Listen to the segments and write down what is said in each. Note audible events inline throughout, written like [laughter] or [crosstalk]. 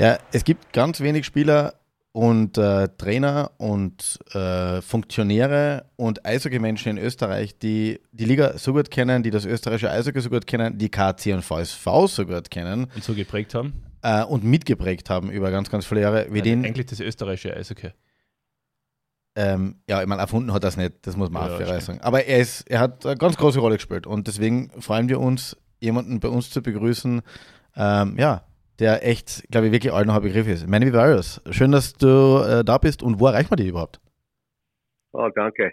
Ja, es gibt ganz wenig Spieler und äh, Trainer und äh, Funktionäre und Eishockey-Menschen in Österreich, die die Liga so gut kennen, die das österreichische Eishockey so gut kennen, die KC und VSV so gut kennen. Und so geprägt haben. Äh, und mitgeprägt haben über ganz, ganz viele Jahre. Wie Nein, den, Eigentlich das österreichische Eishockey. ähm, ja, ich meine, erfunden hat er es nicht, das muss man Ja, auch stimmt. sagen. Aber er, ist, er hat eine ganz große Rolle gespielt und deswegen freuen wir uns, jemanden bei uns zu begrüßen, ähm, ja, der echt, glaube ich, wirklich allen Begriff ist. Manny Virus, schön, dass du äh, da bist und wo erreicht man dich überhaupt? Oh, danke.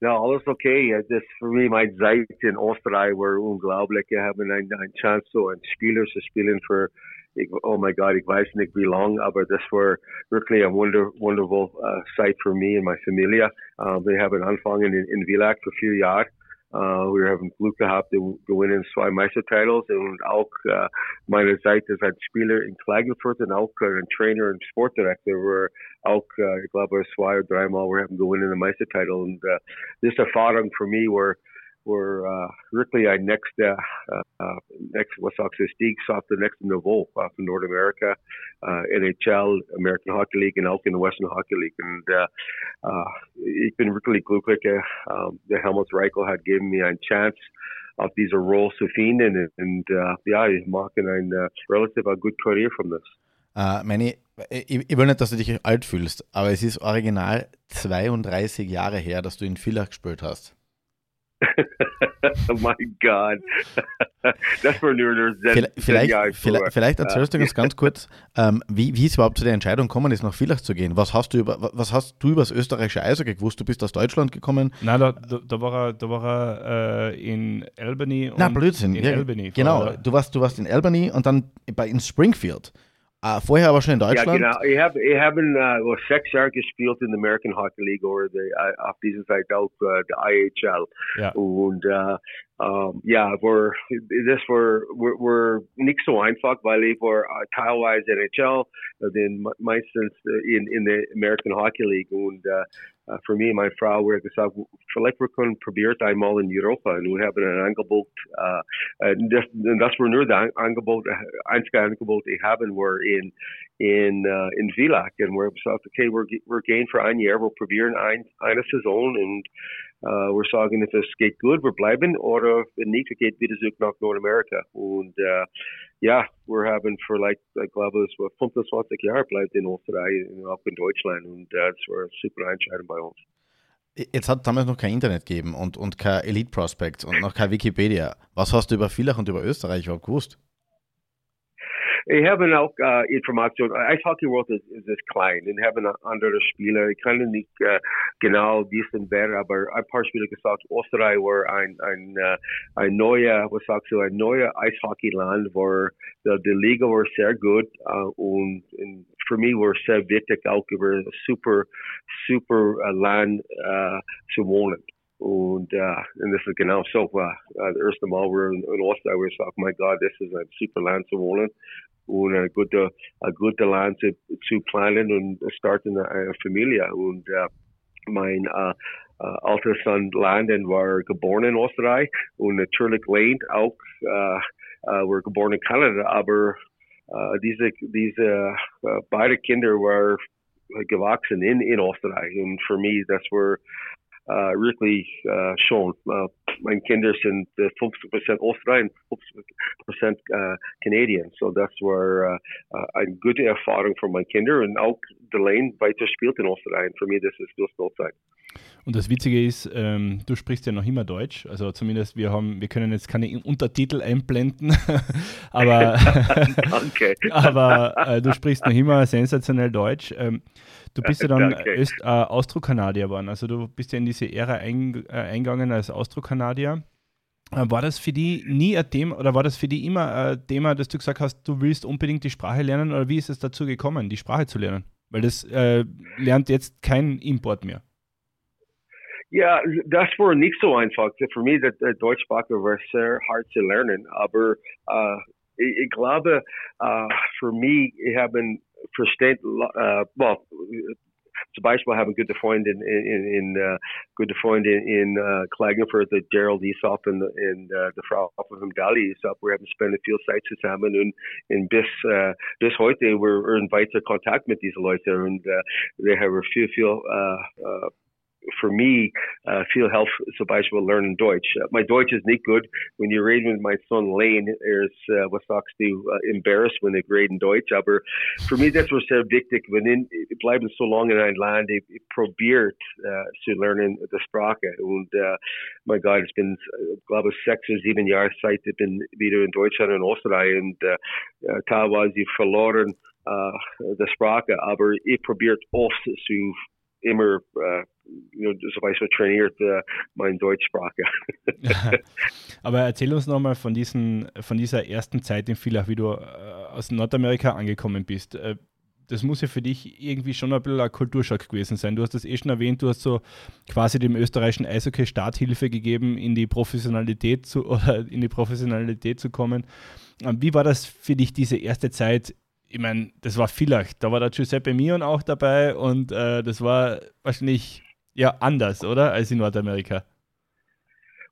Ja, alles okay. Das für mich, meine Zeit in Österreich war unglaublich. Wir haben eine, eine Chance, so ein Spieler zu spielen für, ich, oh my God, ich weiß nicht wie lang, aber das war wirklich eine wunder, wundervolle uh, Zeit für mich und meine Familie. Uh, wir haben angefangen in, in Villach für vier Jahre. Uh, wir haben Glück gehabt, zu gewinnen zwei Meistertitles und auch uh, meine Zeit als ein Spieler in Klagenfurt und auch uh, ein Trainer und Sportdirektor war auch, äh, ich glaube, zwei oder dreimal wir haben gewonnen den Meistertitel und äh, diese Erfahrung für mich war, voor uh, Rickley I next uh, uh, next was ook zijn stiek zat de next in uh, van Noord-Amerika, uh, NHL, American Hockey League en ook in de Western Hockey League. En uh, uh, ik ben werkelijk gelukkig. Um, de Helmut Reichel had gegeven me een chance. auf dieser Rolle zu finden. Und uh, ja, uh, äh, ich mache eine uh, relativ gute Karriere von das. Uh, meine, ich, ich, will nicht, dass du dich alt fühlst, aber es ist original 32 Jahre her, dass du in Villach gespielt hast. [laughs] oh my God. das war nur nur zehn, Vielleicht, zehn vielleicht, vielleicht, erzählst du uns ganz kurz, ähm, wie, wie es überhaupt zu der Entscheidung gekommen ist, nach Villach zu gehen. Was hast du über was hast du über das österreichische Eishockey gewusst? Du bist aus Deutschland gekommen. Nein, da, da, da war er, da war er äh, in Albany. Na, und Blödsinn. In Ja, Albany. genau, du warst, du warst in Albany und dann bei, in Springfield. Äh, vorher aber schon in Ja, Deutschland. genau. Ich habe ich hab in, uh, sechs Jahre gespielt in der American Hockey League oder die, auf dieser Zeit auch uh, der IHL. Ja. Und uh, um, ja, war, das war, war, war nicht so einfach, weil ich war uh, teilweise NHL, uh, dann me- meistens uh, in, in der American Hockey League. Uh, uh, für mich, meine Frau, wir haben gesagt, vielleicht wir können probiert einmal in Europa. Und wir haben ein Angebot, uh, uh, das, war nur das Angebot, einzige Angebot, ich haben, war in, in, uh, in Villach. Und wir haben gesagt, okay, wir, wir gehen für ein Jahr, wir probieren ein, eine Saison und uh, wir sagen, if es geht gut, wir bleiben, oder wenn nicht, wir gehen wieder zurück nach Nordamerika. Und uh, ja, wir haben like, ich glaube, es war 25 Jahre bleibt in Österreich auch in Deutschland. Und das war eine super Entscheidung bei uns. Jetzt hat damals noch kein Internet gegeben und, und kein Elite Prospects und noch kein Wikipedia. Was hast du über Villach und über Österreich überhaupt gewusst? Ich habe auch äh, uh, Informationen. Eishockey World ist, ist, ist klein. Ich habe andere Spieler. Ich kann nicht äh, genau wissen, wer, aber ein paar Spieler gesagt, Österreich war ein, ein, äh, ein neuer, was sagst du, ein neuer Eishockeyland, war die, die Liga war sehr gut äh, und, und für mich war sehr wichtig auch über super, super äh, Land äh, zu wohnen. Und, äh, und das ist genau so. Äh, das erste Mal wir in, in Österreich, wir sagen, my God, das ist ein super Land zu wohnen und ein guter, ein guter Land zu, zu planen und starten eine Familie. Und äh, mein äh, äh, alter Sohn Landon war geboren in Österreich und natürlich Lane auch äh, äh, war geboren in Kanada, aber äh, diese, diese äh, beide Kinder waren gewachsen in, in Österreich und für mich, das war uh, wirklich uh, schon. Uh, Kinder sind uh, 50% Österreich und 50% uh, Canadian. So das war uh, uh, eine gute Erfahrung für meine Kinder und auch Delane weiter spielt in Österreich. Und für mich das ist das Goldzeit. Und das Witzige ist, ähm, du sprichst ja noch immer Deutsch. Also zumindest wir haben, wir können jetzt keine Untertitel einblenden, [laughs] aber, [laughs] aber äh, du sprichst noch immer sensationell Deutsch. Ähm, du bist ja dann. Öst, äh, Austro-Kanadier geworden. Also du bist ja in diese Ära ein, äh, eingegangen als Austro-Kanadier. Äh, War das für die nie ein Thema oder war das für die immer ein Thema, dass du gesagt hast, du willst unbedingt die Sprache lernen oder wie ist es dazu gekommen, die Sprache zu lernen? Weil das äh, lernt jetzt kein Import mehr. Ja, das war nicht so einfach. Für mich, der, der Deutschsprache war sehr hart zu lernen. Aber äh, ich, ich glaube, äh, für mich, ich habe versteht, äh, well, Beispiel haben gute Freunde in, in, in uh, gute Freunde in uh, Klagenfurt, der Gerald Aesop und, und uh, der Frau von Gali Aesop. Wir haben spent viel Zeit zusammen und, und bis, uh, bis heute wir, wir in weiter Kontakt mit diesen Leuten und uh, wir haben viel, viel uh, uh, for me, uh, feel help zum Beispiel learning Deutsch. Uh, my Deutsch is not good. When you read with my son Lane, there's uh, was sagst uh, embarrassed when they grade in Deutsch. Aber for me, das war sehr wichtig. Wenn in, bleiben so lange in ein Land, ich, ich probiert uh, zu lernen die Sprache. Und uh, my God, it's been, ich glaube, sechs oder sieben Jahre Zeit, ich bin wieder in Deutschland und Österreich und uh, uh, teilweise verloren uh, die Sprache. Aber ich probiert oft zu immer uh, you know, soweit so trainiert uh, mein Deutschsprache. [laughs] Aber erzähl uns nochmal von, von dieser ersten Zeit in Villach, wie du äh, aus Nordamerika angekommen bist. Äh, das muss ja für dich irgendwie schon ein bisschen ein Kulturschock gewesen sein. Du hast das eh schon erwähnt, du hast so quasi dem österreichischen Eishockey Starthilfe gegeben, in die Professionalität zu [laughs] oder in die Professionalität zu kommen. Wie war das für dich diese erste Zeit ich meine, das war vielleicht, da war der Giuseppe Mion auch dabei und äh, das war wahrscheinlich ja anders, oder? Als in Nordamerika.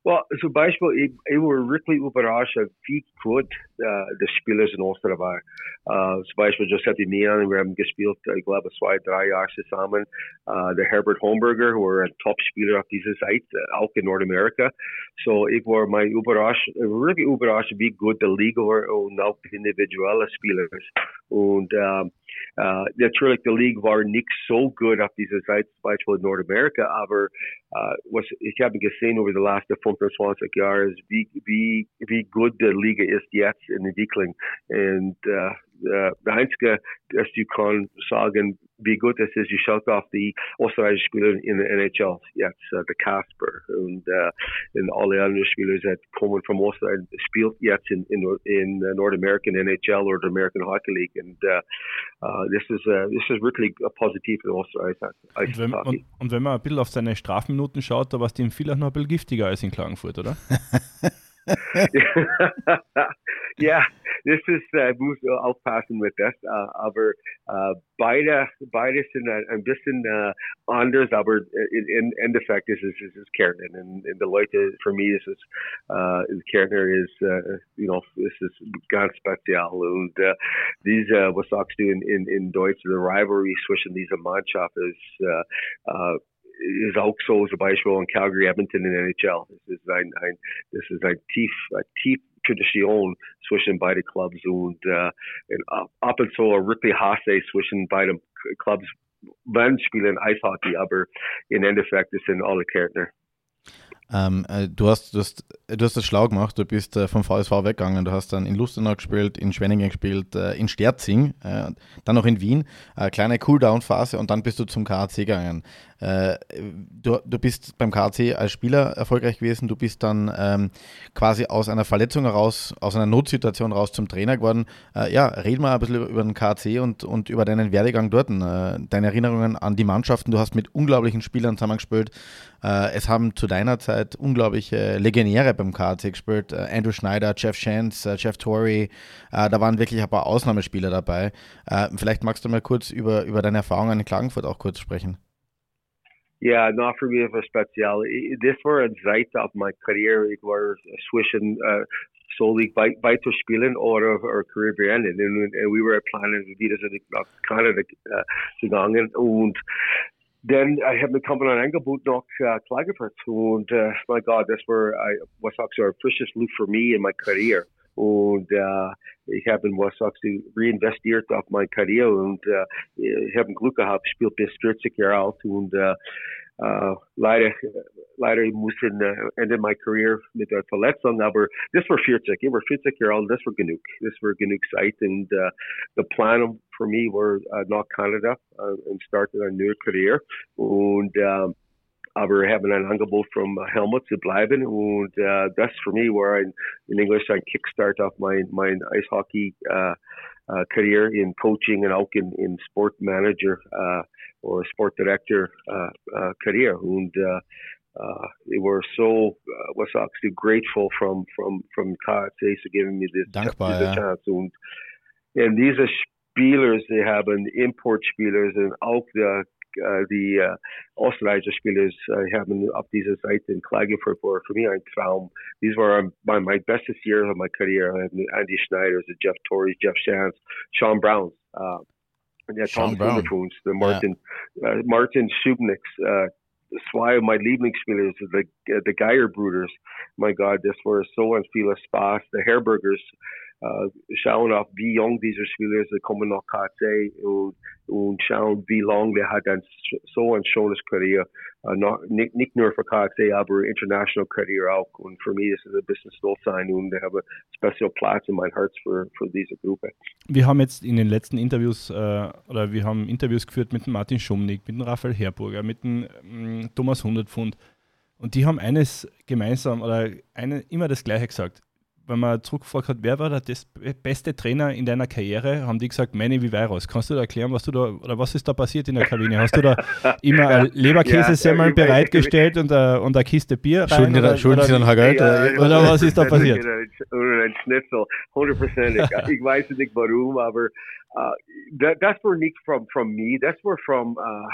Well, zum Beispiel, ich, ich war wirklich überrascht, wie gut uh, die Spieler in Österreich uh, zum Beispiel Giuseppe Mian, wir haben gespielt, ich glaube, zwei, drei Jahre zusammen. Uh, der Herbert Homberger war ein Top-Spieler auf dieser Seite, auch in Nordamerika. So, ich war mal überrascht, wirklich überrascht, wie gut die Liga war und auch die individuelle Spieler. Und um, uh, Liga war nicht so gut auf dieser Seite, zum Beispiel in Nordamerika, aber uh, was ich habe gesehen über die letzten 25 Jahre, wie, wie, wie gut die Liga ist jetzt in Entwicklung. Und uh, uh, der einzige, dass du kann sagen, wie gut es ist, du schaut auf die österreichischen Spieler in der NHL jetzt, uh, der Casper und, uh, und alle anderen Spieler, die kommen von Österreich, spielt jetzt in, in, in Nordamerika NHL oder American Hockey League und uh, uh, das ist, uh, das ist wirklich positiv in Österreich. Und wenn, und, und wenn man ein bisschen auf seine Strafminuten schaut, da war es dem vielleicht noch ein bisschen giftiger als in Klagenfurt, oder? [laughs] ja, das ist, äh, muss aufpassen mit das, äh, aber äh, beide, beide sind ein, ein bisschen äh, anders, aber in, in Endeffekt ist es, ist es Kärntner. Und, und die Leute, für mich ist es, äh, Kärntner ist, äh, you know, es ist ganz speziell und äh, diese, was sagst du in, in, in Deutsch, the rivalry zwischen dieser Mannschaft ist, äh, uh, ist auch so zum Beispiel in Calgary, Edmonton in NHL. Das ist ein, ein, das ist ein tief, eine tief Tradition zwischen beiden Clubs und, uh, und ab und zu wirklich Hasse zwischen beiden Clubs, wenn spielen Eishockey, aber im Endeffekt sind alle Kärntner. Ähm, äh, du, hast, du, hast, du hast das schlau gemacht, du bist äh, vom VSV weggegangen, du hast dann in Lustenau gespielt, in Schwenningen gespielt, äh, in Sterzing, äh, dann noch in Wien, äh, kleine Cooldown-Phase und dann bist du zum KAC gegangen. Äh, du, du bist beim KAC als Spieler erfolgreich gewesen, du bist dann ähm, quasi aus einer Verletzung heraus, aus einer Notsituation raus zum Trainer geworden. Äh, ja, red mal ein bisschen über den KAC und, und über deinen Werdegang dort, deine Erinnerungen an die Mannschaften. Du hast mit unglaublichen Spielern zusammengespielt. Es haben zu deiner Zeit unglaubliche Legionäre beim KAC gespielt. Äh, Andrew Schneider, Jeff Shantz, äh, Jeff Torrey. da waren wirklich ein paar Ausnahmespieler dabei. vielleicht magst du mal kurz über, über deine Erfahrungen in Klagenfurt auch kurz sprechen. Ja, nou voor mij was speciaal. Dit was een tijd op mijn carrière. Ik was switchen uh, solely weiter spielen oder our career beenden. Und, und we were planning wieder nach Kanada uh, gegangen und dann ich habe mir ein Angebot nach uh, Klagenfurt. Uh, my God, das war I, was so ein frisches Luft für mich in my career. Und äh, ich habe was sagst du, reinvestiert auf meine Karriere und äh, ich habe Glück gehabt, spielt bis 40 Jahre alt und äh, äh, leider, leider Ende meiner Karriere mit der Verletzung, aber das war 40, ich war 40 Jahre alt, das war genug, das war genug Zeit und äh, der Plan für mich war äh, nach Kanada äh, und starten eine neue Karriere und äh, aber haben ein Angebot vom Helmut zu bleiben und uh, das für mich in English ein Kickstart auf mein, mein Eishockey uh, uh, Career in Coaching und auch in, in Sport Manager uh, oder Sport Director uh, uh, Career And uh, uh, they were so uh, was actually grateful from from from KAC for giving me this, Dankbar, this ja. chance und und diese Spielers, sie haben Importspielers und auch der äh, die äh, österreichische Spieler äh, haben auf dieser Seite in Klagenfurt war für mich ein Traum. These were my, my bestest years of my career. I had Andy Schneider, Jeff Torres, Jeff Shantz, Sean Brown. Uh, ja, Tom Silverfoons, der Martin, ja. uh, Martin Schubnix, uh, zwei my Lieblingsspieler the the Geier Bruders. My God, das war so ein vieles Spaß. The Herburgers, uh, schauen auf wie jung diese Spieler sind, kommen nach KC und, und schauen wie lange der hat dann so ein schönes Karriere. Uh, not, nicht, nicht nur für KC, aber international Karriere auch. Und für mich ist es ein bisschen stolz sein und ich habe speziell Platz in mein Herz für, für diese Gruppe. Wir haben jetzt in den letzten Interviews äh, oder wir haben Interviews geführt mit Martin Schumnick, mit Raphael Herburger, mit dem ähm, Thomas Hundertpfund. Und die haben eines gemeinsam oder eine, immer das Gleiche gesagt wenn man zurückgefragt hat, wer war der das beste Trainer in deiner Karriere, haben die gesagt, Manny Viveros. Kannst du da erklären, was du da oder was ist da passiert in der Kabine? Hast du da immer [laughs] ja, Leberkäsesemmeln ja, bereitgestellt und, eine, und eine Kiste Bier rein? Schulden, schulden Sie dann Herr Geld? Ja, oder, oder was ist da passiert? Oder ein Schnitzel, 100%. Ich weiß nicht warum, aber uh, that, that's were nicht from from me. That's were from uh,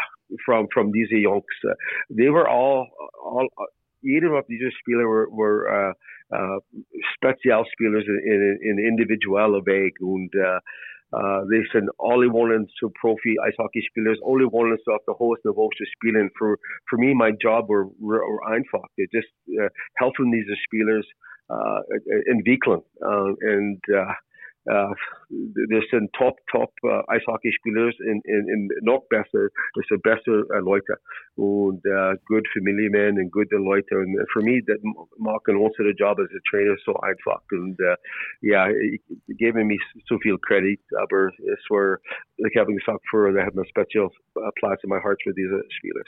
from from these Jungs. They were all all. Jeder of these Spieler were, were uh, uh, Spezialspielers in, in individueller Weg und uh, uh, das sind alle wollen zu Profi-Eishockeyspieler, alle wollen so auf der höchsten Niveau zu spielen. Für, für Job war, war einfach, just uh, helfen diese Spieler uh, entwickeln. Uh, das sind top, top uh, Eishockeyspieler in, in, in noch besser, das sind bessere uh, Leute und uh, good Familienmen und gute Leute. Und für mich, das machen unsere Job als Trainer so einfach. Und uh, ja, ich gebe me so viel Credit, aber es war, ich habe gesagt, für, ich habe einen speziellen Platz in meinem Herz für diese Spieler.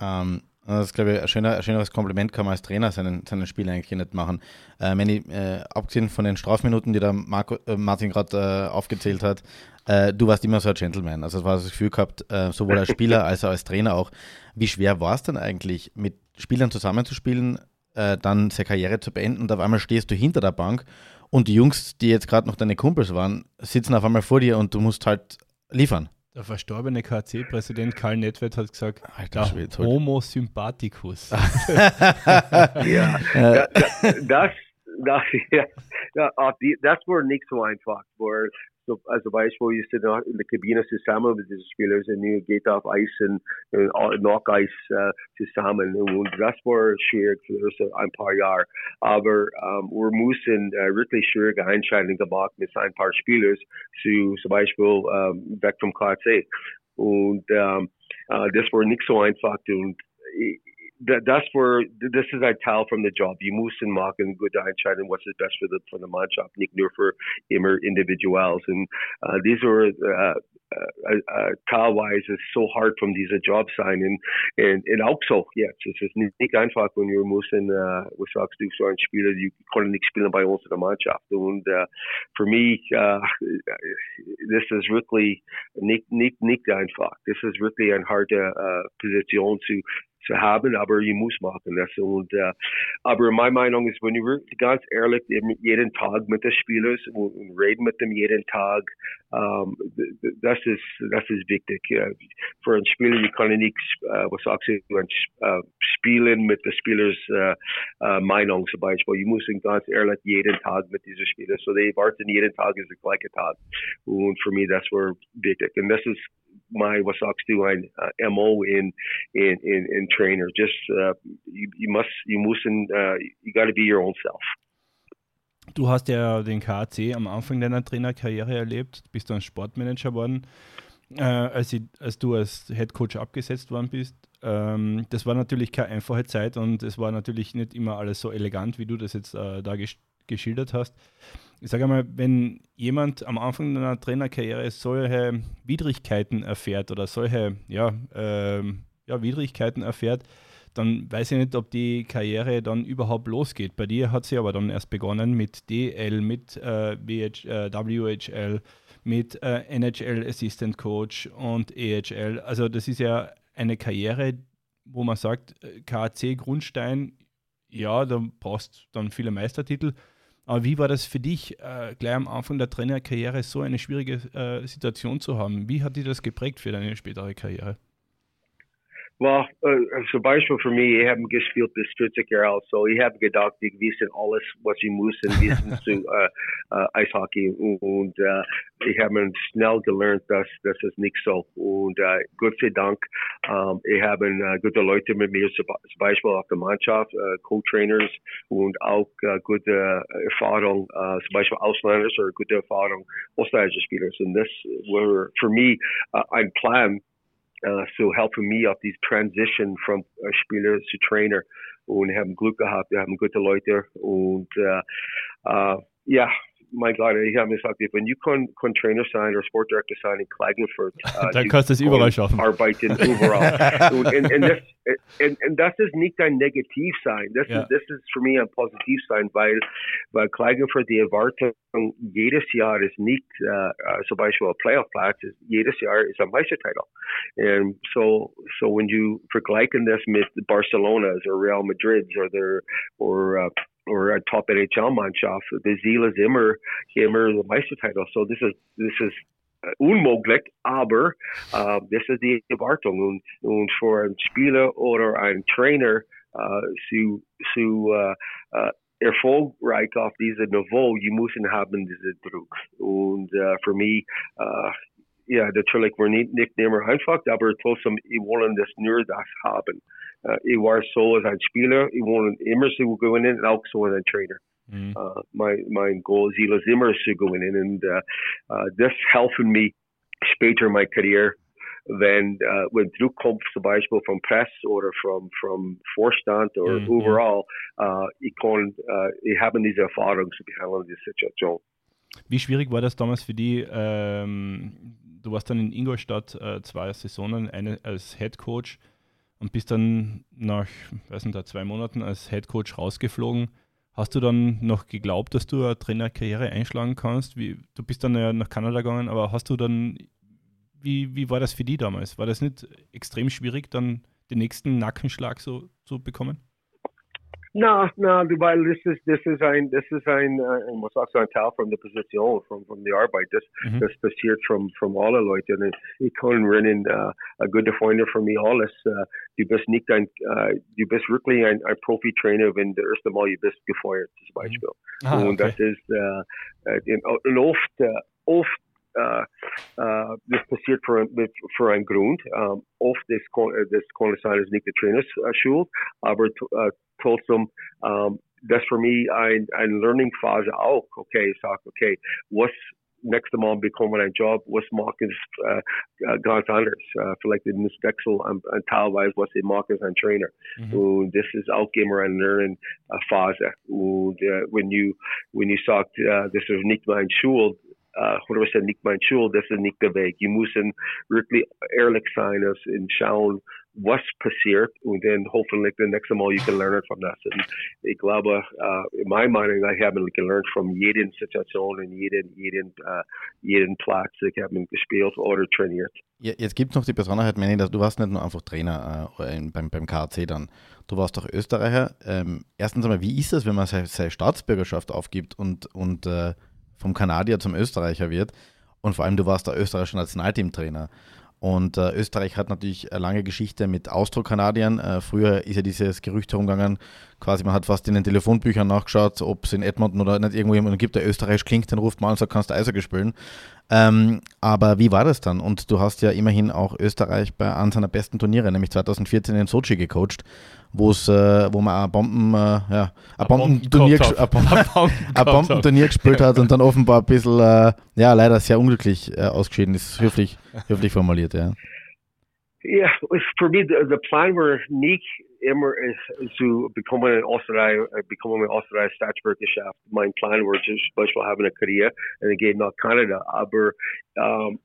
Um, das ist, glaube ich, ein, schöner, ein schöneres Kompliment kann man als Trainer seinen, seinen Spiel eigentlich nicht machen. Äh, wenn ich, äh, abgesehen von den Strafminuten, die der Marco, äh, Martin gerade äh, aufgezählt hat, äh, du warst immer so ein Gentleman. Also das war das Gefühl gehabt, äh, sowohl als Spieler als auch als Trainer auch. Wie schwer war es denn eigentlich, mit Spielern zusammenzuspielen, dann seine Karriere zu beenden und auf einmal stehst du hinter der Bank und die Jungs, die jetzt gerade noch deine Kumpels waren, sitzen auf einmal vor dir und du musst halt liefern. Der verstorbene KC-Präsident Karl Nettwert hat gesagt, Alter, Homo sympathicus. [laughs] ja, das, das, ja, war nicht so einfach. War, so, also Beispiel, ich sitze in der Kabine zusammen mit diesen Spielern und geht auf Eis und, und noch Eis uh, zusammen. Und das war schwierig für ein paar Jahre. Aber um, wir mussten uh, wirklich schwierige Entscheidungen gemacht mit ein paar Spielern, zu, zum Beispiel um, weg vom KAC. Und um, uh, das war nicht so einfach. Und that's where this is I tell from the job. You must and mock and good entscheiden what's the best for the for the job. Nick nur for immer individuals and uh, these are uh, uh, uh, Tal wise is so hard from these a job sign and and and also yeah, es ist nicht einfach, wenn wir müssen, uh, was sagst du so ein Spieler, die können nicht spielen bei uns in der Mannschaft und uh, for me, uh, this is really nicht nicht nicht einfach. This is really eine hard uh, Position zu zu haben, aber ich muss machen das. Und, äh, eh, aber meine Meinung ist, wenn wir ganz ehrlich jeden Tag mit den Spielern und reden mit dem jeden Tag, ähm, das ist das ist wichtig. Für einen Spieler, ich kann er nicht, äh, eh, was sagst du, äh, eh, spielen mit den Spielers äh, äh, Meinung zum Beispiel. Ich muss ganz ehrlich jeden Tag mit diesen Spielern. So die warten jeden Tag ist der gleiche Tag. Und für mich das war wichtig. Und das ist my what Sox do ein uh, mo in in in, in trainer. Just uh, you, you must you müssen uh, you got to be your own self. Du hast ja den KAC am Anfang deiner Trainerkarriere erlebt, bist dann Sportmanager geworden, äh, als, ich, als, du als Head Coach abgesetzt worden bist. Ähm, das war natürlich keine einfache Zeit und es war natürlich nicht immer alles so elegant, wie du das jetzt äh, da geschildert hast ich sage einmal, wenn jemand am Anfang einer Trainerkarriere solche Widrigkeiten erfährt oder solche ja, äh, ja, Widrigkeiten erfährt, dann weiß ich nicht, ob die Karriere dann überhaupt losgeht. Bei dir hat sie aber dann erst begonnen mit DL, mit äh, WH, äh, WHL, mit äh, NHL Assistant Coach und EHL. Also das ist ja eine Karriere, wo man sagt, äh, KAC Grundstein, ja, da brauchst dann viele Meistertitel, aber wie war das für dich, äh, gleich am Anfang der Trainerkarriere so eine schwierige äh, Situation zu haben? Wie hat dich das geprägt für deine spätere Karriere? Well, uh, zum Beispiel für mich, ich habe gespielt bis 40 Jahre alt, so ich habe gedacht, ich wissen alles, was ich muss wissen zu äh, äh, Eishockey und äh, ich habe schnell gelernt, dass das ist nicht so und äh, Gott sei Dank, ähm, ich habe äh, gute Leute mit mir, zum Beispiel auf der Mannschaft, äh, Co-Trainers und auch äh, gute Erfahrung, äh, zum Beispiel Ausländer oder gute Erfahrung ausländische Spieler. Und das war für mich äh, ein Plan, uh, so helping me up these transition uh, Spieler zu Trainer. Und haben Glück gehabt, wir haben gute Leute und uh, uh, ja, mein Gott, ich habe mir gesagt, wenn du kein, kein Trainer sein oder Sportdirektor sein in Klagenfurt, uh, [laughs] dann kannst du es überall schaffen. [laughs] Arbeiten überall. und, und, und, das, und, und, das ist nicht ein Negativ sein. Das, ja. ist, das ist für mich ein Positiv sein, weil, weil Klagenfurt die Erwartung jedes Jahr ist nicht uh, zum Beispiel ein Playoff-Platz, jedes Jahr ist ein Meistertitel. Und so, so wenn du vergleichen das mit Barcelona oder Real Madrid's oder uh, or a top NHL Mannschaft. The Ziel ist immer, immer der Meistertitel. So this is, this is unmöglich, aber uh, das ist die Erwartung. Und, und für einen Spieler oder einen Trainer uh, zu, zu uh, uh, erfolgreich auf diesem Niveau, you müssen haben diesen Druck. Und uh, für mich, uh, ja, natürlich, wir nicht, nicht immer einfach, aber trotzdem, wir wollen das nur das haben. Uh, ich war so als ein Spieler, ich wollte immer so gewinnen und auch so als ein Trainer. Mhm. Uh, mein, mein Goal ist immer zu gewinnen und uh, uh, das helfen mir später in meiner Karriere, wenn, uh, wenn Druck kommt zum Beispiel vom Press oder from vom Vorstand oder mhm. überall, uh, ich kann, uh, ich habe diese Erfahrung zu behandeln, diese Situation. Wie schwierig war das damals für die? Ähm, du warst dann in Ingolstadt äh, zwei Saisonen eine, als Head Coach und bist dann nach, weiß nicht, zwei Monaten als Head Coach rausgeflogen. Hast du dann noch geglaubt, dass du eine Trainerkarriere einschlagen kannst? Wie, du bist dann ja nach Kanada gegangen, aber hast du dann, wie, wie war das für die damals? War das nicht extrem schwierig, dann den nächsten Nackenschlag so zu bekommen? No, no, weil das ist, das ist ein, das ist ein, uh, was sagst du, ein Teil von der Position, von, von der Arbeit. Das, mhm. das passiert von, von allen Leuten. Und ich kann rennen, uh, ein guter Freund von mir alles. Uh, du bist nicht ein, uh, du bist wirklich ein, ein Profi-Trainer, wenn das erste Mal du bist gefeuert, zum Beispiel. Mhm. Ah, okay. Und das ist, uh, uh, und oft, uh, oft das passiert für, für Grund. Um, ist das kann sein, ist nicht der Trainers uh, schuld, aber uh, trotzdem, um, das für mich ein, ein Learning-Phase auch. Okay, ich sage, okay, was nächste Mal bekommen einen Job, was machen es äh, ganz anders. Äh, vielleicht den Wechsel an, an teilweise, was ich mache als ein Trainer. Mhm. Und das ist auch immer eine Lernphase. Und äh, wenn du, wenn du sagst, äh, das ist nicht mein Schuld, uh, 100% nicht mein Schuld, das ist nicht der Weg. Wir müssen wirklich ehrlich sein und schauen, was passiert und dann hoffentlich das nächste Mal you can learn von das. Und ich glaube, uh, in meiner Meinung, ich habe gelernt von jeder Situation und jeden, jeden, uh, jeden Platz. Ich habe gespielt oder trainiert. Ja, jetzt gibt es noch die Besonderheit, Manny, dass du warst nicht nur einfach Trainer äh, beim, beim KRC dann. Du warst auch Österreicher. Ähm, erstens einmal, wie ist das, wenn man seine, seine Staatsbürgerschaft aufgibt und, und äh, vom Kanadier zum Österreicher wird. Und vor allem, du warst der österreichische Nationalteamtrainer. Und äh, Österreich hat natürlich eine lange Geschichte mit Austro-Kanadiern. Äh, früher ist ja dieses Gerücht herumgegangen, quasi man hat fast in den Telefonbüchern nachgeschaut, ob es in Edmonton oder nicht irgendwo jemanden gibt, der österreichisch klingt, dann ruft man an und sagt, kannst du Eishockey spielen. Ähm, aber wie war das dann? Und du hast ja immerhin auch Österreich bei einem seiner besten Turniere, nämlich 2014 in Sochi gecoacht, wo es, äh, wo man ein Bomben, äh, ja, ein Bombenturnier, [laughs] [laughs] Bombenturnier gespielt hat und dann offenbar ein bisschen, äh, ja, leider sehr unglücklich äh, ausgeschieden ist, höflich, [laughs] höflich formuliert, ja. Yeah, for me, the, the plan were nicht immer zu bekommen ein Österreich, bekommen ein Österreich Staatsbürgerschaft. Mein Plan war zum Beispiel haben eine Karriere und gehen nach Kanada. Aber um,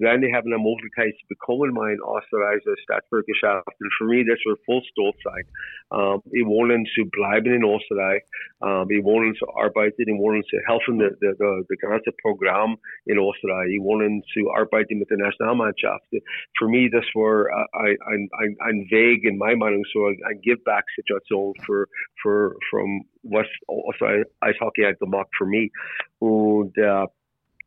then they have eine Möglichkeit zu bekommen, mein Österreicher Staatsbürgerschaft. Und für mich, das war voll stolz sein. Um, wir wollen zu bleiben in Österreich. Um, wir wollen zu arbeiten, wir wollen zu helfen, das ganze Programm in Österreich. Wir wollen zu arbeiten mit der Nationalmannschaft. Mich, das war ein, ein, ein Weg, in meiner Meinung, so eine Give-Back-Situation für, für, from was Österreich Eishockey hat gemacht für mich. Und, uh,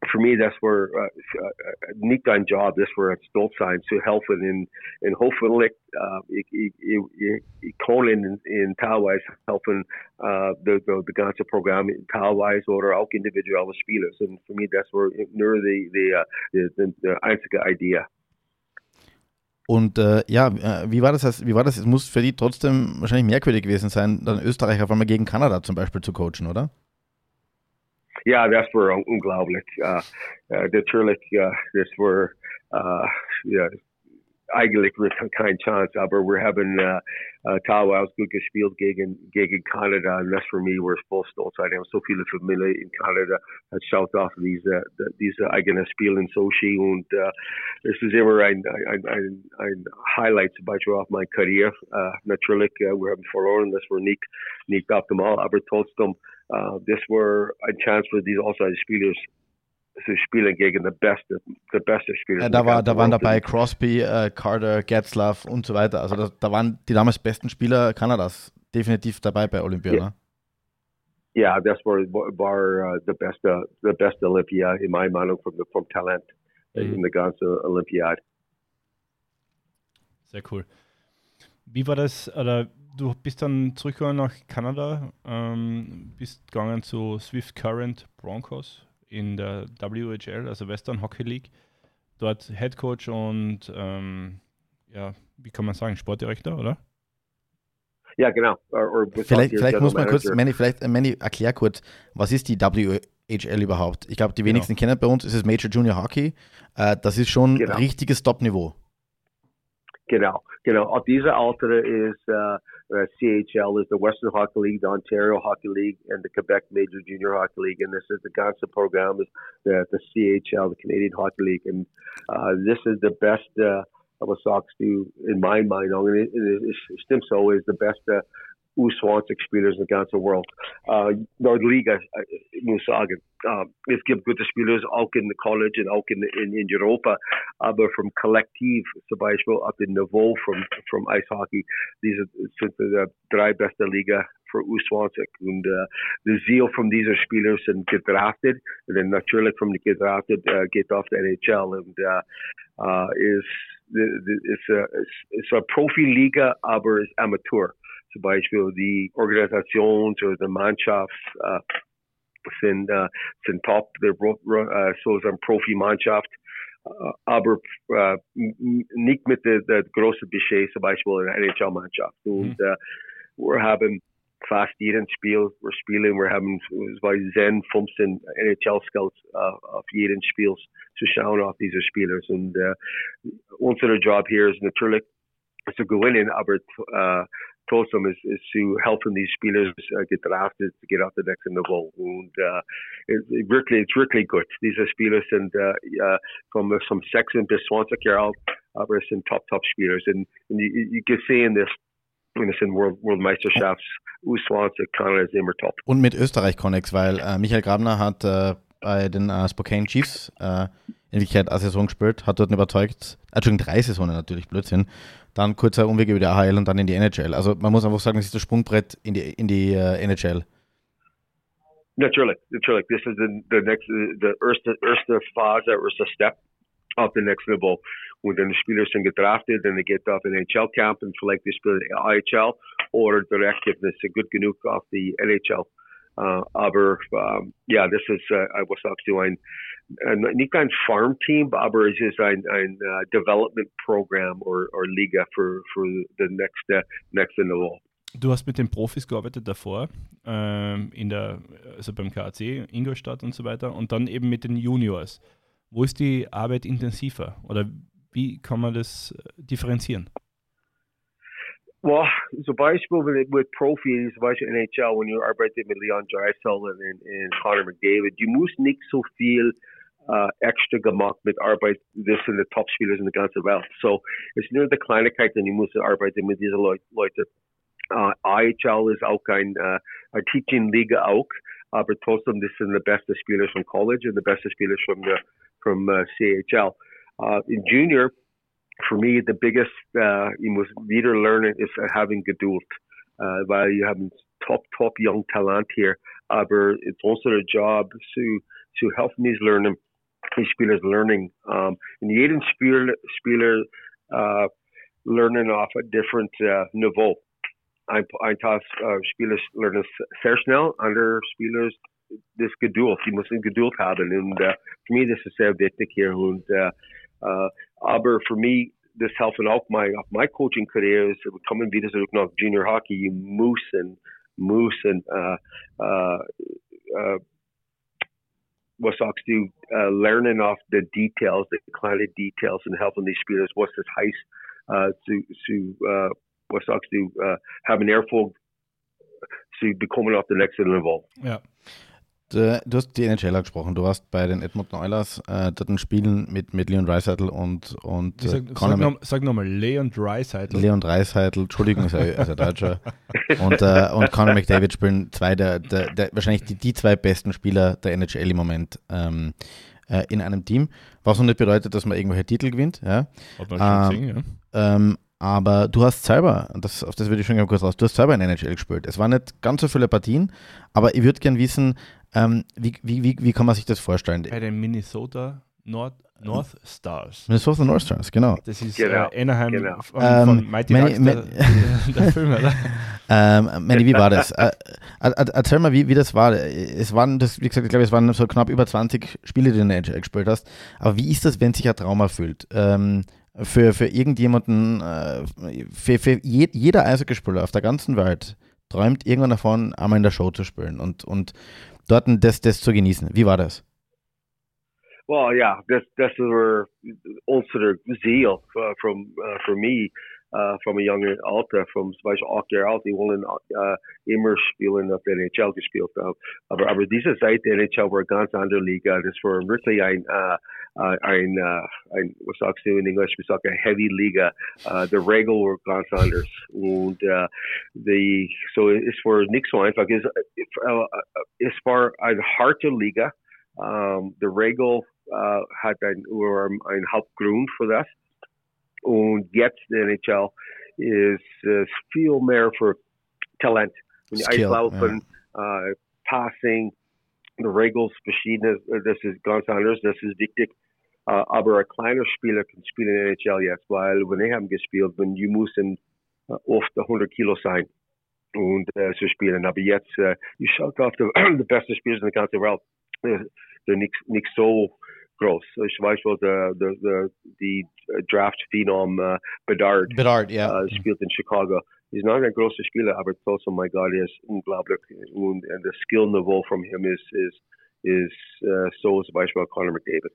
for me, that's where uh, uh, niet dein job, that's where it's stolz sein zu helfen in in hoffentlich uh, ik, in, in teilweise helfen uh, de, de, de ganze Programm teilweise oder auch individuelle Spielers. Und für mich, das war nur die, die, die, die, die einzige Idee. Und äh, ja, äh, wie war das? Wie war das? Es muss für die trotzdem wahrscheinlich merkwürdig gewesen sein, dann Österreich auf einmal gegen Kanada zum Beispiel zu coachen, oder? Ja, das war unglaublich. Uh, uh, natürlich, uh, das war uh, ja, eigentlich kein Chance, aber wir haben uh, uh, teilweise gut gespielt gegen, gegen Kanada und das für mich war voll stolz. Wir haben so viele Familien in Kanada, hat schaut auf diese, diese eigene Spiel in Sochi und uh, das ist immer ein, ein, ein, ein Highlight zum Beispiel auf meiner Karriere. Uh, natürlich, uh, wir haben verloren, das war nicht, nicht optimal, aber trotzdem, uh, das war ein Chance für diese Außenspielers zu spielen gegen die beste, die beste Spieler. Ja, da, war, da waren dabei Crosby, äh, Carter, Getzlaff und so weiter. Also da, da, waren die damals besten Spieler Kanadas definitiv dabei bei Olympia. Ja, ne? ja das war, war uh, der beste, der beste Olympia in meiner Meinung vom, vom Talent mhm. in der ganzen Olympiade. Sehr cool. Wie war das, oder du bist dann zurückgegangen nach Kanada, ähm, bist gegangen zu Swift Current Broncos in der WHL, also Western Hockey League. Dort Head Coach und ähm, ja, wie kann man sagen, Sportdirektor, oder? Ja, genau. Or, or vielleicht, vielleicht muss man kurz, Manny, vielleicht, Manny, erklär kurz, was ist die WHL überhaupt? Ich glaube, die genau. wenigsten genau. kennen bei uns, ist es Major Junior Hockey. Äh, das ist schon genau. richtiges Top-Niveau. Genau, genau. Auf dieser Alter ist uh, uh, CHL is the Western Hockey League, the Ontario Hockey League, and the Quebec Major Junior Hockey League. And this is the ganze program is the, the CHL, the Canadian Hockey League. And uh, this is the best uh, of a Sox do in my mind. I mean, it, it, it, Stimso is the best uh, U20 spelers in de ganze wereld. Uh, naar de liga, ik moet zeggen. Uh, het gibt gute Spieler auch in the college und auch in, in, in Europa, aber vom Kollektiv, zum Beispiel auf dem Niveau vom, vom Eishockey, diese sind die drei beste Liga für U20 und uh, der Ziel von diesen Spielern sind gedraftet und dann natürlich von den gedraftet uh, geht auf die NHL und uh, uh, ist, ist, ist, ist eine Profiliga, aber ist Amateur. Zum Beispiel die Organisations- oder Mannschafts äh, sind, äh, sind top, der, äh, so ist eine Profimannschaft, äh, aber äh, nicht mit der, der großen Budget, zum Beispiel in der NHL-Mannschaft. Und mhm. äh, wir haben fast jeden Spiel, wir spielen, wir haben bei Zen 15 NHL-Scouts uh, auf jeden Spiel zu schauen auf diese Spieler. Und uh, unser Job hier ist natürlich zu gewinnen, aber uh, trotzdem ist, ist zu helfen, die Spieler äh, gedraftet, geht auf das nächste Niveau. Und äh, wirklich, ist wirklich gut. Diese Spieler sind äh, vom, vom 16 bis 20 Jahre alt, aber es sind Top-Top-Spieler. Und, und ihr gesehen, das, wenn es in World, Weltmeisterschafts U20 Kanada ist immer top. Und mit Österreich Connex, weil äh, Michael Grabner hat äh, bei den äh, Spokane Chiefs äh, in Wirklichkeit eine Saison gespielt, hat dort überzeugt, Entschuldigung, drei Saisonen natürlich, Blödsinn, dann kurzer Umweg über die AHL und dann in die NHL. Also man muss einfach sagen, es ist das Sprungbrett in die, in die uh, NHL. Natürlich, natürlich. This is the, the next, the erste, erste Phase, erste Step auf the next level. Und dann die Spieler sind gedraftet, dann geht auf den NHL-Camp und vielleicht die Spieler AHL oder direkt, wenn sie gut genug auf die NHL. Uh, aber um, ja, das ist, uh, was sagst du, ein nicht ein Farm Team, aber es ist ein, ein uh, Development Program oder Liga für, für the next, uh, next Niveau. Du hast mit den Profis gearbeitet davor, ähm, in der, also beim KAC, Ingolstadt und so weiter, und dann eben mit den Juniors. Wo ist die Arbeit intensiver oder wie kann man das äh, differenzieren? Well, zum Beispiel mit, mit Profis, zum Beispiel NHL, wenn du arbeitest mit Leon Drysdale und, und Connor McDavid, du musst nicht so viel uh, extra gemacht mit Arbeit, das sind die Top-Spieler in der ganzen Welt. So, es ist nur die Kleinigkeit, die muss arbeiten mit diesen Leut Leuten. Uh, AHL ist auch ein, uh, Teaching-Liga auch, aber trotzdem, das sind die besten Spieler vom College und die besten Spieler vom, vom uh, CHL. Uh, in Junior, for me, the biggest, uh, you must wieder lernen is having Geduld, uh, weil you have top, top young talent here, aber it's also a job to, to help me learn die Spieler learning. Um, en jeden speler, speler uh, learning off a different uh, niveau. Ein, ein paar uh, Spieler lernen sehr schnell, andere Spieler das Geduld, die müssen Geduld haben. Und uh, für mich das ist sehr wichtig hier. Und, uh, uh, aber für mich, das helfen auch my, my coaching career, ist, kommen wieder zurück nach Junior Hockey, you müssen, müssen, uh, uh, uh, was sagst du, uh, learning off the details, the kleine details and helping these Spielers, what's das heißt, uh, zu, zu uh, was sagst du, uh, haben Erfolg zu bekommen auf the next level. Ja. Du, du hast die NHL angesprochen. Du warst bei den Edmonton Oilers, äh, dort ein Spielen mit, mit Leon Dreisaitl und, und äh, sag, sag, noch, sag nochmal, Leon Dreisaitl. Leon Dreisaitl, Entschuldigung, ist er, ist er Deutscher. und, äh, und Conor McDavid spielen zwei der, der, der wahrscheinlich die, die zwei besten Spieler der NHL im Moment ähm, äh, in einem Team. Was noch nicht bedeutet, dass man irgendwelche Titel gewinnt. Ja. Hat man schon ähm, gesehen, ja. Ähm, aber du hast selber, das, auf das würde ich schon gerne kurz raus, du hast selber in NHL gespielt. Es waren nicht ganz so viele Partien, aber ich würde gerne wissen, ähm, wie, wie, wie, wie kann man sich das vorstellen? Bei den Minnesota North, North Stars. Minnesota North Stars, genau. Das ist genau. äh, Anaheim genau. von, von ähm, Mighty meine, Ducks, der, der, [laughs] Film, oder? ähm, Manny, wie war das? äh, erzähl mal, wie, wie das war. Es waren, das, wie gesagt, ich glaube, es waren so knapp über 20 Spiele, die du in der NHL gespielt hast. Aber wie ist das, wenn sich ein Traum erfüllt? Ähm, für, für irgendjemanden, äh, für, für je, jeder Eishockeyspieler auf der ganzen Welt träumt irgendwann davon, einmal in der Show zu spielen und, und dort das, das zu genießen. Wie war das? Well, yeah, that's that's also the zeal uh, from uh, for me uh, from a young Alter, from zum Beispiel acht Jahre alt, die wollen uh, immer spielen auf der NHL gespielt. Uh, aber, aber diese Zeit der NHL war ganz andere Liga. Das war wirklich ein, uh, uh, ein, uh, ein, was sagst du in Englisch, wir sagen Heavy Liga. Uh, die Regel war ganz anders. Und uh, die, so es war nicht so einfach. Es, uh, es war eine harte Liga. Um, die Regel uh, hat ein, ein Hauptgrund für das. Und jetzt der NHL ist uh, viel mehr für Talent. Die Skill, Eislaufen, uh, Passing, die Regels verschiedene, das ist ganz anders, das ist wichtig. Uh, aber ein kleiner Spieler kann spielen in der NHL jetzt, weil wenn die haben gespielt, wenn die müssen uh, oft 100 Kilo sein und uh, zu spielen. Aber jetzt, uh, you schaut auf die, die besten Spieler in der ganzen Welt, they're nicht, nicht so groß. Ich weiß, wo der, der, der, die Draft-Phenom uh, Bedard, Bedard, ja. uh, spielt in Chicago. He's not a großer Spieler, aber trotzdem, my God, er ist unglaublich. Und, und das Skill-Niveau von ihm ist, ist, ist uh, so zum Beispiel Connor McDavid.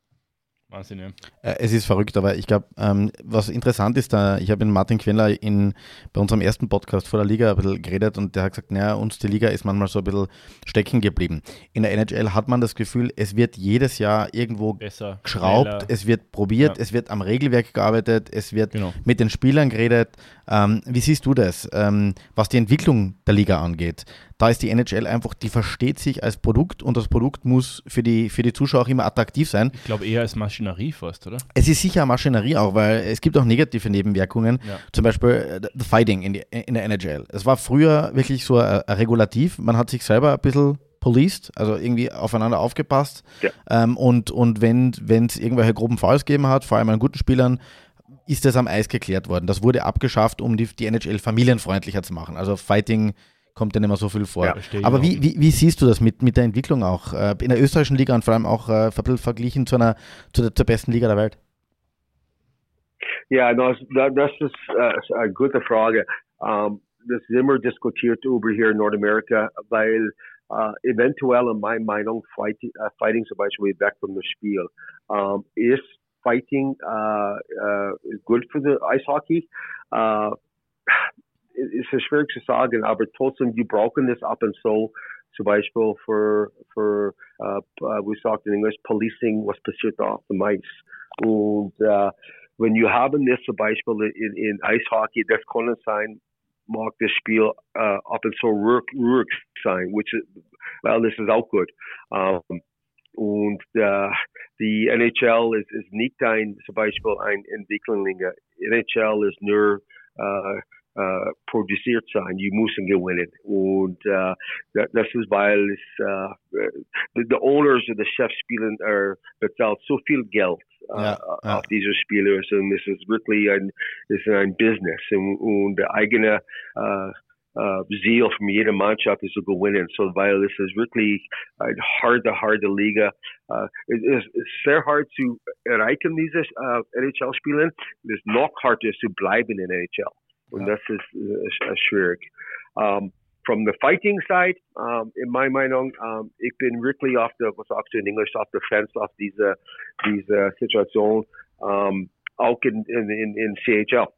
Wahnsinn, ja. Äh, Es ist verrückt, aber ich glaube, ähm, was interessant ist, da, ich habe mit Martin Quenler in, bei unserem ersten Podcast vor der Liga ein bisschen geredet und der hat gesagt, naja, uns die Liga ist manchmal so ein bisschen stecken geblieben. In der NHL hat man das Gefühl, es wird jedes Jahr irgendwo Besser, geschraubt, schneller. es wird probiert, Ja. es wird am Regelwerk gearbeitet, es wird Genau. mit den Spielern geredet. Ähm, wie siehst du das, ähm, was die Entwicklung der Liga angeht? Da ist die NHL einfach, die versteht sich als Produkt und das Produkt muss für die, für die Zuschauer auch immer attraktiv sein. Ich glaube eher als Maschinerie fast, oder? Es ist sicher Maschinerie auch, weil es gibt auch negative Nebenwirkungen. Ja. Zum Beispiel äh, the Fighting in, die, in der NHL. Es war früher wirklich so ein, ein Regulativ. Man hat sich selber ein bisschen policed, also irgendwie aufeinander aufgepasst. Ja. Ähm, und und wenn es irgendwelche groben Fouls gegeben hat, vor allem an guten Spielern, ist das am Eis geklärt worden. Das wurde abgeschafft, um die, die NHL familienfreundlicher zu machen. Also Fighting kommt ja nicht mehr so viel vor. Ja, Aber wie, wie, wie siehst du das mit, mit der Entwicklung auch äh, in der österreichischen Liga und vor allem auch äh, ver- verglichen zu einer zu der, zur besten Liga der Welt? Ja, das, das ist äh, eine gute Frage. Um, das ist immer diskutiert über hier in Nordamerika, weil äh, eventuell in meiner Meinung Fighting, äh, Fighting zum Beispiel weg von dem Spiel. Um, ist Fighting uh, uh, äh, äh, gut für das Eishockey? Äh, uh, es ist schwierig zu sagen, aber trotzdem, die brauchen das ab und zu, zum Beispiel für, für äh, wie sagt in Englisch, Policing, was auf dem Eis. Und äh, wenn you haben das zum Beispiel in, in Eishockey, das kann sein, mag das Spiel äh, ab und zu sein, which is, well, this is auch gut. Um, äh, die NHL is, ist nicht ein, zum Beispiel ein Entwicklung. NHL ist nur äh, äh, produziert sein. Die müssen gewinnen. Und äh, das ist, weil es, äh, the, the owners und die Chefs spielen, äh, er bezahlt so viel Geld. Uh, ja, ja. auf diese Spieler und es ist wirklich ein, es ist ein Business und, und der eigene uh, uh, Ziel from jeder Mannschaft ist zu gewinnen. So, weil es ist wirklich eine harte, harte Liga. Uh, es ist sehr hart zu erreichen, diese uh, NHL-Spielen. Es ist noch harter zu bleiben in NHL. Und das ist uh, schwierig. Um, from the fighting side, um, in my mind, um, ich bin wirklich auf der, was sagst du in English, auf der Fence auf diese, diese Situation, um, auch in, in, in, in CHL.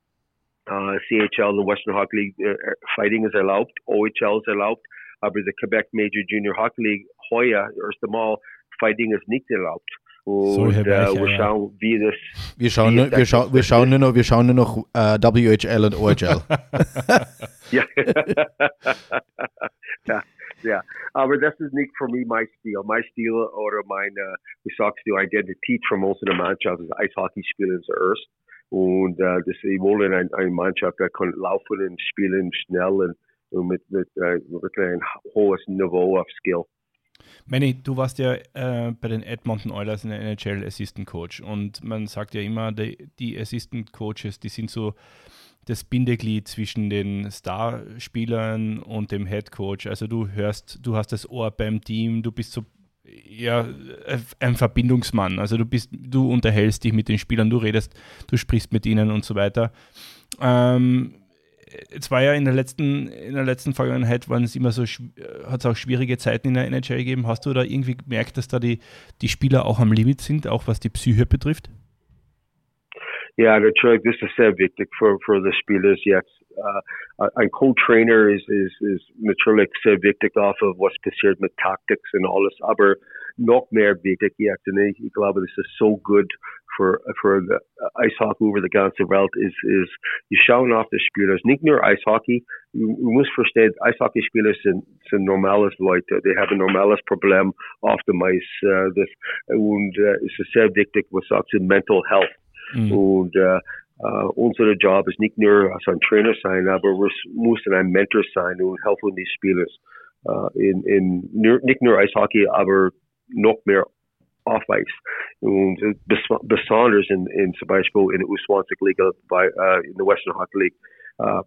Uh, CHL und Western Hockey League uh, Fighting is erlaubt, OHL ist erlaubt, aber the Quebec Major Junior Hockey League heuer erst einmal Fighting ist nicht erlaubt. Und so, äh, wir schauen, wie das. Wir schauen, nur, wir, schau, wir schauen nur noch, wir schauen nur noch uh, WHL und OHL. ja. ja. Ja, aber das ist nicht für mich mein Stil. Mein Stil oder meine, wie sagst du, Identität für unsere Mannschaft ist Eishockey spielen zuerst. Und äh, das, sie wollen ein, eine Mannschaft, die kann laufen und spielen schnell und, und mit, mit äh, wirklich ein hohes Niveau auf Skill. Manny, du warst ja äh, bei den Edmonton Oilers in der NHL Assistant Coach und man sagt ja immer, die, die Assistant Coaches, die sind so das Bindeglied zwischen den Starspielern und dem Head Coach. Also du hörst, du hast das Ohr beim Team, du bist so ja, ein Verbindungsmann. Also du bist, du unterhältst dich mit den Spielern, du redest, du sprichst mit ihnen und so weiter. Ähm, es war ja in der letzten, in der letzten Vergangenheit waren es immer so, hat es auch schwierige Zeiten in der NHL gegeben. Hast du da irgendwie gemerkt, dass da die, die Spieler auch am Limit sind, auch was die Psyche betrifft? Ja, natürlich, das ist sehr wichtig für, für die Spieler jetzt. Uh, ein Co-Trainer ist, ist, ist natürlich sehr wichtig auf, was passiert mit Taktik und alles, aber noch mehr wichtig jetzt. Und ich, ich glaube, das ist so gut für, für the Eishockey über die ganze Welt ist, ist, die schauen auf die Spieler. Nicht nur Eishockey. Du, musst verstehen, Eishockeyspieler sind, sind normales Leute. Die haben ein normales Problem auf dem Eis. Uh, das, und uh, es ist sehr wichtig, was sagst du, Mental Health. Mhm. Und uh, uh, unser Job ist nicht nur als ein Trainer sein, aber wir müssen ein Mentor sein und helfen die Spieler. Uh, in, in, nicht nur Eishockey, aber noch mehr off-ice. Und besonders in, in zum Beispiel in der U20-Liga, bei, uh, in der Western Hockey League, uh,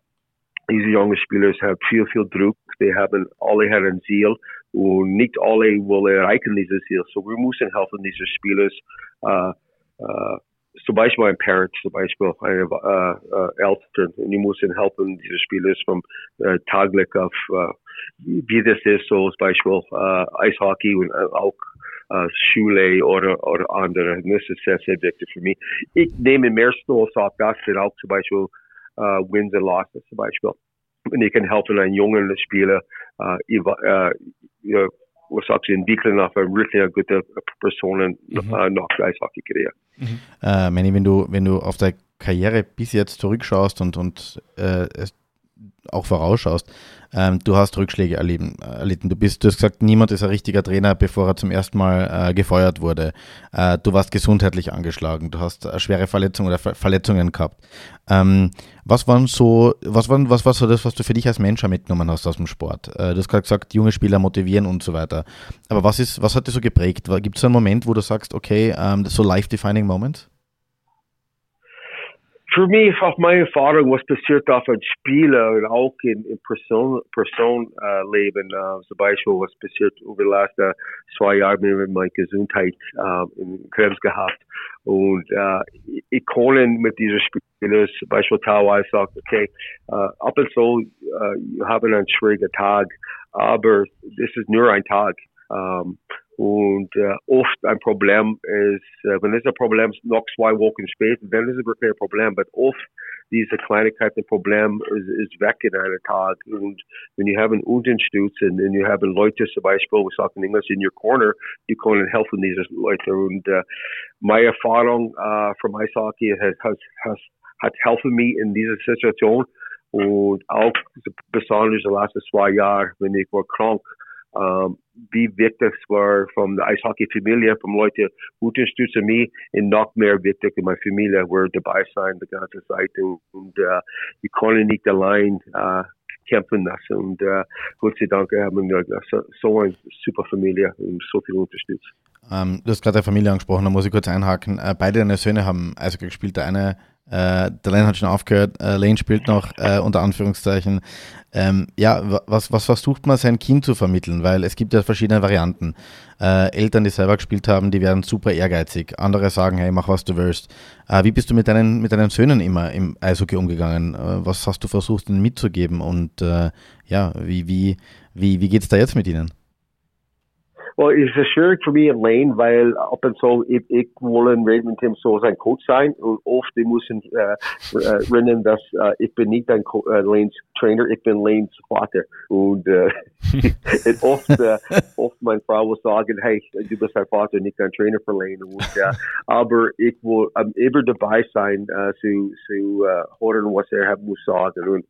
diese jungen Spieler haben viel, viel Druck. Die haben, alle haben ein Ziel und nicht alle wollen erreichen dieses Ziel. So wir müssen helfen diese Spieler, uh, uh, zum Beispiel ein Parent, zum Beispiel eine uh, uh, Eltern, und die müssen helfen diese Spieler vom uh, Taglich auf, uh, wie das ist, so zum Beispiel uh, Eishockey und uh, auch uh, Schule oder, oder andere. Und das ist sehr, sehr wichtig für mich. Ich nehme mehr Stolz auf das, denn auch zum Beispiel uh, Wins und Losses zum Beispiel. Und ich kann helfen, einen jungen Spieler uh, uh, ja, was sagst du, entwickeln auf eine wirklich gute Person mhm. uh, nach Eishockey-Karriere. Mhm. Äh, Manny, wenn du, wenn du auf deine Karriere bis jetzt zurückschaust und, und äh, auch vorausschaust, ähm, du hast Rückschläge erleben, erlitten. Du bist, du hast gesagt, niemand ist ein richtiger Trainer, bevor er zum ersten Mal äh, gefeuert wurde. Äh, du warst gesundheitlich angeschlagen, du hast äh, schwere Verletzungen oder Ver Verletzungen gehabt. Ähm, was waren so, was waren, was war so das, was du für dich als Mensch mitgenommen hast aus dem Sport? Äh, du hast gerade gesagt, junge Spieler motivieren und so weiter. Aber was ist, was hat dich so geprägt? Gibt es einen Moment, wo du sagst, okay, ähm, so life-defining Moment? Für mich auf meine Erfahrung, was passiert auf ein Spieler und auch in, in Person, äh, äh, zum Beispiel was passiert über die letzten zwei Jahre mit meiner Gesundheit äh, in Krebs gehabt. Und äh, ich kann mit diesen Spielern zum Beispiel teilweise sagen, okay, äh, ab und zu äh, haben einen schwierigen Tag, aber das ist nur ein Tag. Um, und äh, oft ein Problem ist, äh, wenn es ein Problem ist, noch zwei Wochen später, dann ist es wirklich ein Problem. Aber oft diese Kleinigkeit, ein Problem ist, ist weg in einem Tag. Und wenn ihr haben Unterstützung und ihr haben Leute zum Beispiel, wir sagen Englisch, in your corner, die können helfen diese Leute. Und äh, meine Erfahrung äh, vom Eishockey hat, hat, hat, hat helfen mir in dieser Situation. Und auch besonders die letzten zwei Jahre, wenn ich war krank, um, wie wichtig war von der Eishockey-Familie, von Leuten unterstützen mich und noch mehr wichtig in meiner Familie, wo dabei sein die ganze Zeit und, und ich konnte nicht allein uh, kämpfen lassen und uh, Gott sei Dank haben wir so, so eine super Familie und so viel unterstützt. Ähm, du hast gerade der Familie angesprochen, da muss ich kurz einhaken. Äh, beide deine Söhne haben Eishockey gespielt. Der eine, äh, der Lane hat schon aufgehört, äh, Lane spielt noch, äh, unter Anführungszeichen. Ähm, ja, was, was versucht man sein Kind zu vermitteln? Weil es gibt ja verschiedene Varianten. Äh, Eltern, die selber gespielt haben, die werden super ehrgeizig. Andere sagen, hey, mach was du willst. Äh, wie bist du mit deinen, mit deinen Söhnen immer im Eishockey umgegangen? was hast du versucht, ihnen mitzugeben? Und ja, wie, wie, wie, wie geht es da jetzt mit ihnen? Well, it's a schwierig für mich in Lane, weil ab und zu ich, ich wollen reden mit ihm so sein Coach sein und oft die müssen äh, rennen, dass äh, ich bin nicht Co äh, Lanes Trainer, ich bin Lanes Vater und äh, äh, oft will sagen, hey, du bist ein Vater, nicht ein Trainer für Lane. Und äh, aber ich will ähm, immer dabei sein, äh, zu zu äh, hören, was er muss sagen und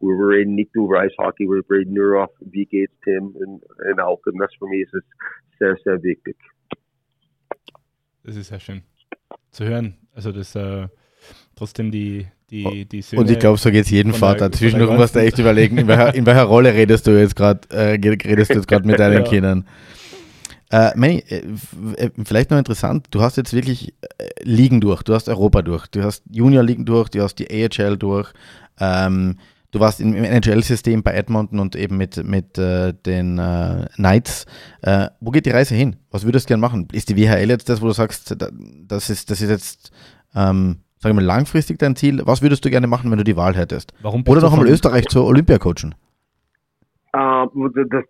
we reden nicht über Eishockey, wir reden nur auf, wie geht's Tim und, und auch und das für mich ist es sehr, sehr wichtig. Das ist sehr schön zu hören. Also das äh, trotzdem die, die, die Söhne Und ich glaube, so geht es jedem Vater. Zwischendurch musst du echt überlegen, in welcher, in welcher Rolle redest du jetzt gerade äh, redest du jetzt gerade mit [laughs] deinen ja. Kindern. Äh, Manny, äh, äh, vielleicht noch interessant, du hast jetzt wirklich äh, Ligen durch, du hast Europa durch, du hast Junior-Ligen durch, du hast die AHL durch. Ähm, Du warst im, NHL-System bei Edmonton und eben mit, mit äh, den äh, Knights. Äh, wo geht die Reise hin? Was würdest du gerne machen? Ist die WHL jetzt das, wo du sagst, das ist, das ist jetzt, ähm, sag ich mal, langfristig dein Ziel? Was würdest du gerne machen, wenn du die Wahl hättest? Warum Oder noch einmal Österreich zur Olympia coachen? Um, das,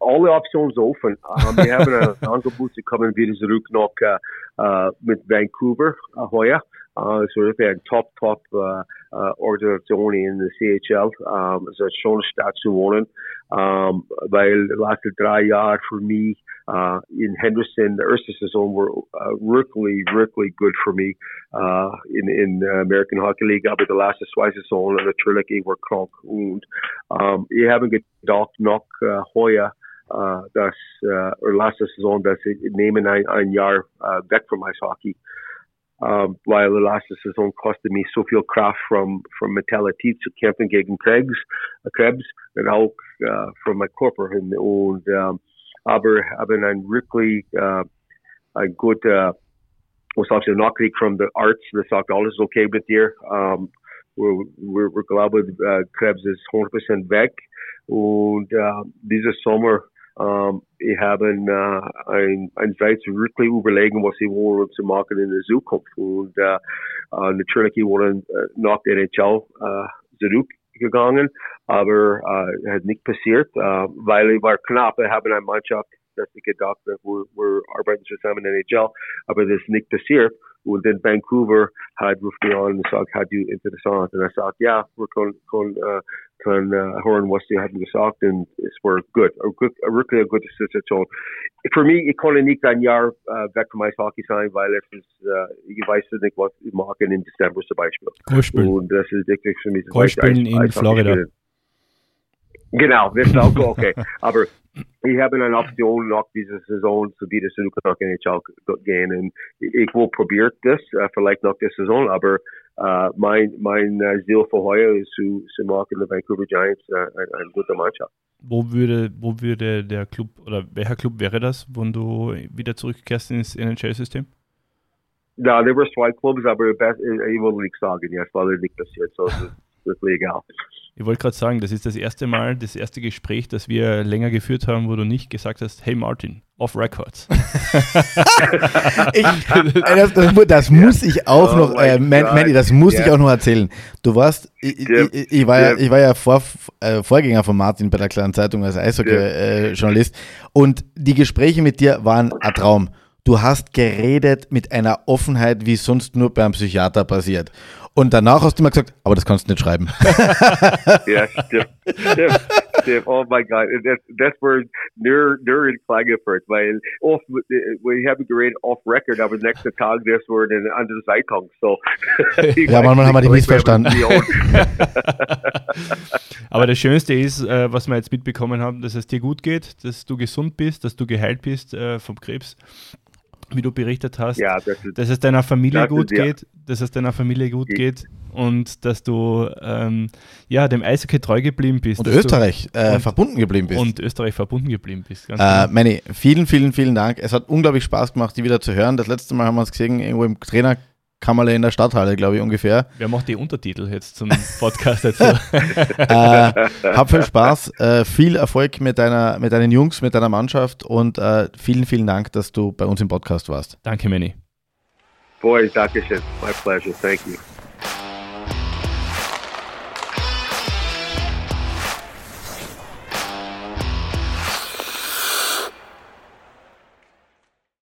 alle Optionen offen. Um, wir haben ein [laughs] Angebot, sie kommen wieder zurück nach uh, mit Vancouver uh, heuer. Uh, so ungefär ein Top, Top uh, uh, Organisation in der CHL. Um, es ist schon Stadt zu wohnen, um, weil die letzten drei Jahre für mich uh, in Henderson, die erste Saison war uh, wirklich, wirklich gut für mich uh, in, in American Hockey League, aber die letzte zwei Saison natürlich, ich war krank und um, ich habe gedacht, noch uh, heuer, uh, dass, uh, oder letzte Saison, dass ich nehme ein, ein Jahr uh, weg vom Eishockey. Um, weil letzte Saison kostet mich so viel Kraft from Mentalität zu kämpfen gegen Krebs, uh, Krebs und auch uh, von meinem Körper hin. Und, um, aber haben ein wirklich uh, ein guter, was sagst du, Nachricht von der Arzt, der sagt, alles ist okay mit dir. Um, we're, we're glad with uh, Krebs is 100% weg. Und uh, dieser Sommer Um, ich habe uh, ein, ein Zeit wirklich überlegen, was sie wollen zu machen in der Zukunft. Und uh, natürlich wollen uh, nach der NHL uh, zurückgegangen, aber uh, hat nicht passiert, uh, weil ich war knapp. Ich habe eine Mannschaft, dass ich gedacht habe, wir, wir arbeiten zusammen in der NHL, aber das ist nicht passiert. Und in Vancouver hat ruft mich an und sagt, hat du interessant? Und er sagt, ja, wir können, können uh, kan uh, hören, was die haben gesagt es war gut, gut wirklich eine gute Situation. Mich, ich konnte nicht ein Jahr uh, weg vom Eishockey sein, weil es ist, uh, ich weiß nicht, was ich mache im Dezember zum Beispiel. Golfspielen. Und das ist wichtig für mich. Golfspielen in Florida. Genau, ist auch okay. Aber ich habe eine Option nach dieser Saison zu wieder zurück nach NHL gehen und ich will probieren das, uh, vielleicht nach der Saison, aber uh, mein, mein uh, Ziel für heuer ist zu, zu machen, die Vancouver Giants uh, eine, eine gute Mannschaft. Wo würde, wo würde der Club oder welcher Club wäre das, wenn du wieder zurückkehrst ins NHL-System? Ja, there were zwei Clubs, aber ich will nicht sagen, ja, es war nicht passiert, so es ist [laughs] wirklich egal. Ich wollte gerade sagen, das ist das erste Mal, das erste Gespräch, das wir länger geführt haben, wo du nicht gesagt hast, hey Martin, off records. [laughs] ich, das, das, das, muss ich auch oh noch, äh, Mandy, das muss yeah. ich auch noch erzählen. Du warst, ich, yeah. ich, ich war, yeah. ja, ich war ja vor, äh, Vorgänger von Martin bei der kleinen Zeitung als Eishockey-Journalist äh, und die Gespräche mit dir waren ein Traum. Du hast geredet mit einer Offenheit, wie sonst nur beim Psychiater passiert. Und danach hast du immer gesagt, aber das kannst du nicht schreiben. ja, stimmt. stimmt. Stimmt. Oh mein Gott. Das, das war nur, nur in Klagenfurt, weil oft, wir haben geredet off record, aber nächsten Tag, das war eine andere Zeitung. So, ja, manchmal haben wir dich missverstanden. Aber das Schönste ist, äh, was wir jetzt mitbekommen haben, dass es dir gut geht, dass du gesund bist, dass du geheilt bist äh, vom Krebs, wie du berichtet hast, ja, das ist, dass es deiner Familie das gut ist, ja. geht, dass es deiner Familie gut geht und dass du ähm, ja, dem Eishockey treu geblieben bist. Und Österreich äh, und- verbunden geblieben Du, bist. und Österreich verbunden geblieben bist. Ganz Äh, genau. Manny, vielen, vielen, vielen Dank. Es hat unglaublich Spaß gemacht, die wieder zu hören. Das letzte Mal haben wir uns gesehen, irgendwo im Trainerkammerle in der Stadthalle, glaube ich, ungefähr. Wer macht die Untertitel jetzt zum Podcast dazu? [laughs] äh, hab viel Spaß, äh, viel Erfolg mit, deiner, mit deinen Jungs, mit deiner Mannschaft und äh, vielen, vielen Dank, dass du bei uns im Podcast warst. Danke, Manny. boys, Dr. My pleasure. Thank you.